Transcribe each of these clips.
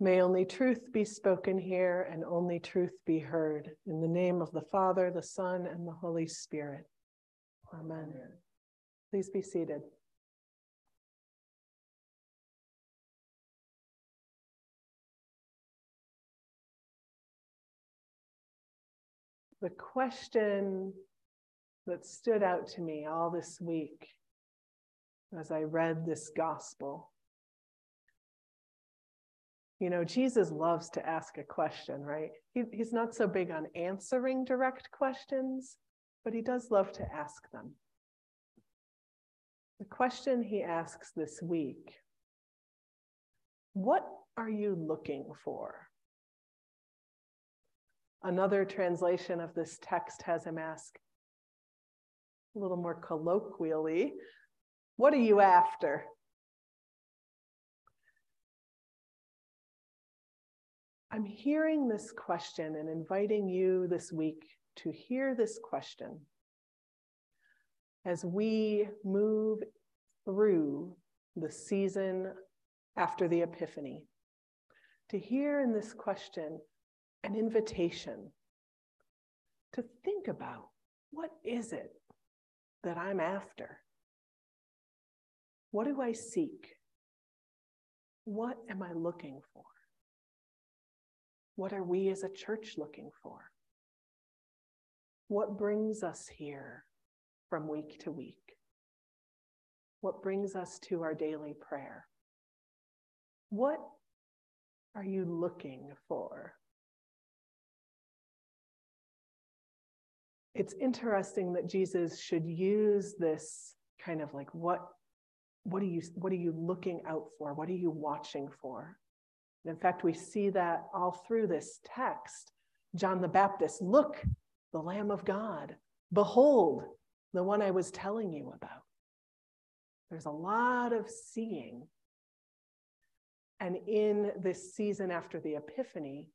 May only truth be spoken here and only truth be heard. In the name of the Father, the Son, and the Holy Spirit. Amen. Amen. Please be seated. The question that stood out to me all this week as I read this gospel you know, Jesus loves to ask a question, right? He, he's not so big on answering direct questions, but he does love to ask them. The question he asks this week What are you looking for? Another translation of this text has him ask a little more colloquially, What are you after? I'm hearing this question and inviting you this week to hear this question as we move through the season after the Epiphany. To hear in this question an invitation to think about what is it that I'm after? What do I seek? What am I looking for? What are we as a church looking for? What brings us here from week to week? What brings us to our daily prayer? What are you looking for? It's interesting that Jesus should use this kind of like what what are you what are you looking out for? What are you watching for? In fact, we see that all through this text. John the Baptist, look, the Lamb of God. Behold, the one I was telling you about. There's a lot of seeing. And in this season after the Epiphany,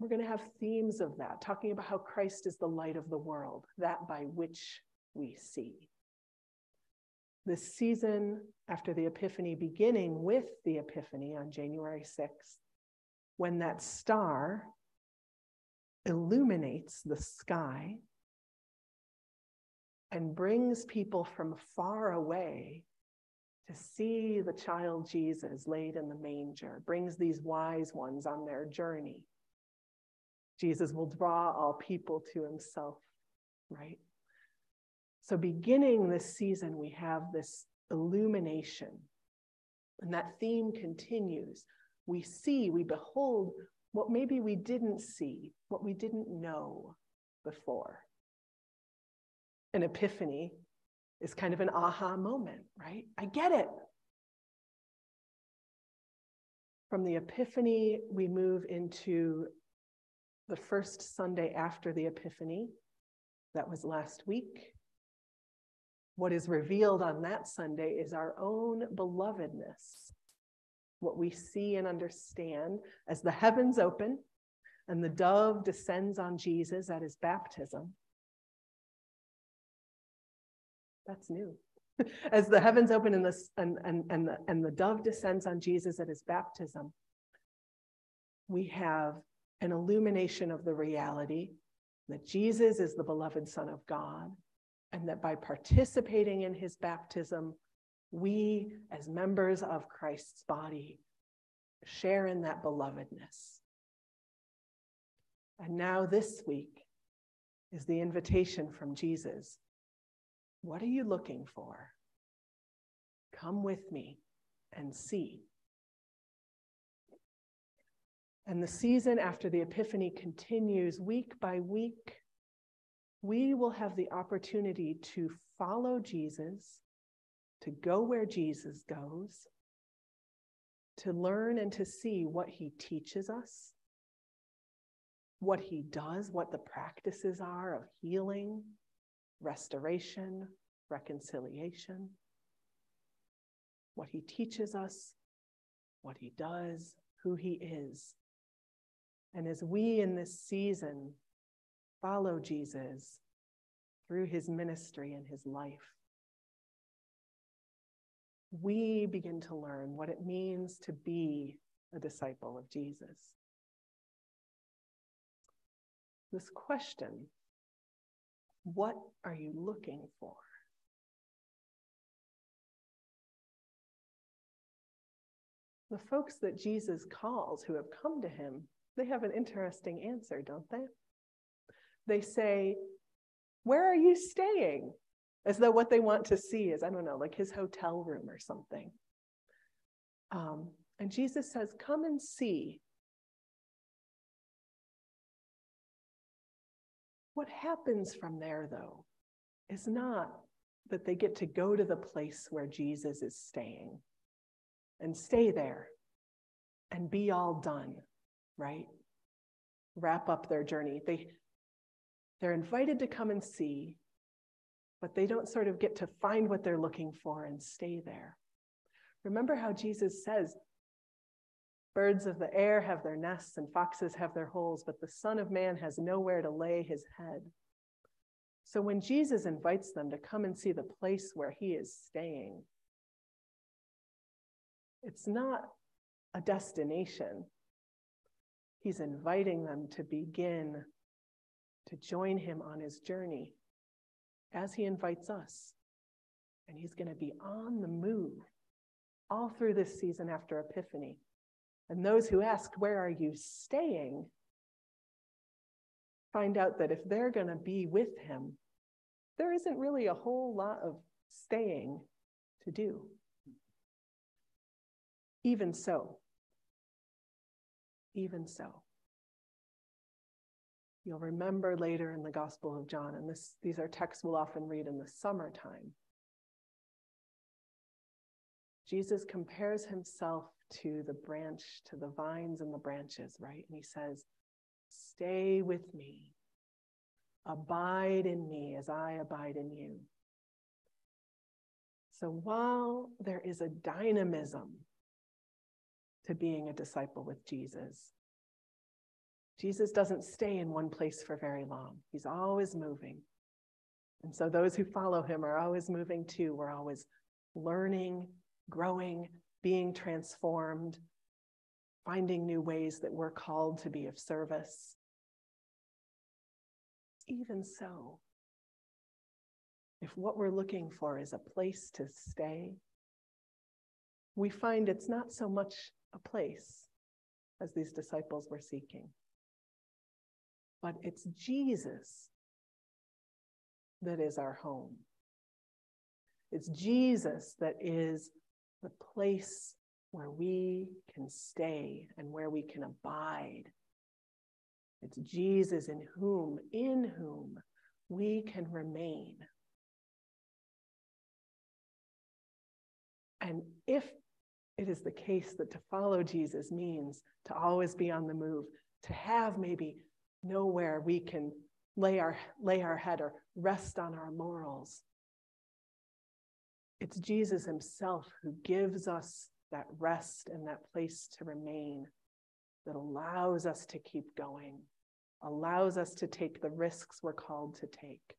we're going to have themes of that, talking about how Christ is the light of the world, that by which we see this season after the Epiphany, beginning with the Epiphany on January 6th, when that star illuminates the sky and brings people from far away to see the child Jesus laid in the manger, brings these wise ones on their journey. Jesus will draw all people to himself, right? So, beginning this season, we have this illumination, and that theme continues. We see, we behold what maybe we didn't see, what we didn't know before. An epiphany is kind of an aha moment, right? I get it. From the Epiphany, we move into the first Sunday after the Epiphany. That was last week. What is revealed on that Sunday is our own belovedness, what we see and understand as the heavens open and the dove descends on Jesus at his baptism. That's new. As the heavens open and the, and, and, and, the, and the dove descends on Jesus at his baptism, we have an illumination of the reality that Jesus is the beloved Son of God and that by participating in his baptism, we, as members of Christ's body, share in that belovedness. And now, this week, is the invitation from Jesus. What are you looking for? Come with me and see. And the season after the Epiphany continues week by week we will have the opportunity to follow Jesus, to go where Jesus goes, to learn and to see what he teaches us, what he does, what the practices are of healing, restoration, reconciliation, what he teaches us, what he does, who he is. And as we in this season follow Jesus through his ministry and his life, we begin to learn what it means to be a disciple of Jesus. This question what are you looking for? The folks that Jesus calls who have come to him, they have an interesting answer, don't they? They say, Where are you staying? As though what they want to see is, I don't know, like his hotel room or something. Um, and Jesus says, Come and see. What happens from there, though, is not that they get to go to the place where Jesus is staying and stay there and be all done, right? Wrap up their journey. They, they're invited to come and see, but they don't sort of get to find what they're looking for and stay there. Remember how Jesus says, Birds of the air have their nests and foxes have their holes, but the Son of Man has nowhere to lay his head. So when Jesus invites them to come and see the place where he is staying, it's not a destination. He's inviting them to begin to join him on his journey as he invites us. And he's going to be on the move all through this season after Epiphany. And those who ask, Where are you staying? find out that if they're going to be with him, there isn't really a whole lot of staying to do. Even so, even so. You'll remember later in the Gospel of John, and this, these are texts we'll often read in the summertime. Jesus compares himself to the branch, to the vines and the branches, right? And he says, Stay with me, abide in me as I abide in you. So while there is a dynamism to being a disciple with Jesus. Jesus doesn't stay in one place for very long, he's always moving. And so those who follow him are always moving too. We're always learning, growing, being transformed, finding new ways that we're called to be of service. Even so, if what we're looking for is a place to stay, we find it's not so much a place as these disciples were seeking. But it's Jesus that is our home. It's Jesus that is the place where we can stay and where we can abide. It's Jesus in whom, in whom we can remain. And if it is the case that to follow Jesus means to always be on the move, to have maybe nowhere we can lay our, lay our head or rest on our laurels. It's Jesus himself who gives us that rest and that place to remain that allows us to keep going, allows us to take the risks we're called to take.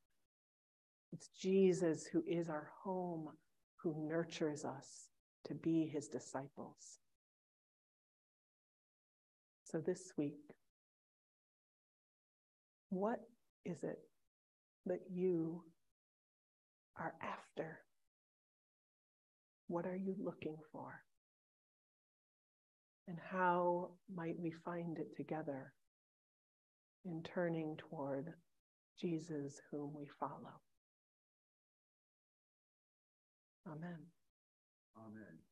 It's Jesus who is our home, who nurtures us, to be his disciples. So this week, what is it that you are after? What are you looking for? And how might we find it together in turning toward Jesus, whom we follow? Amen. Amen.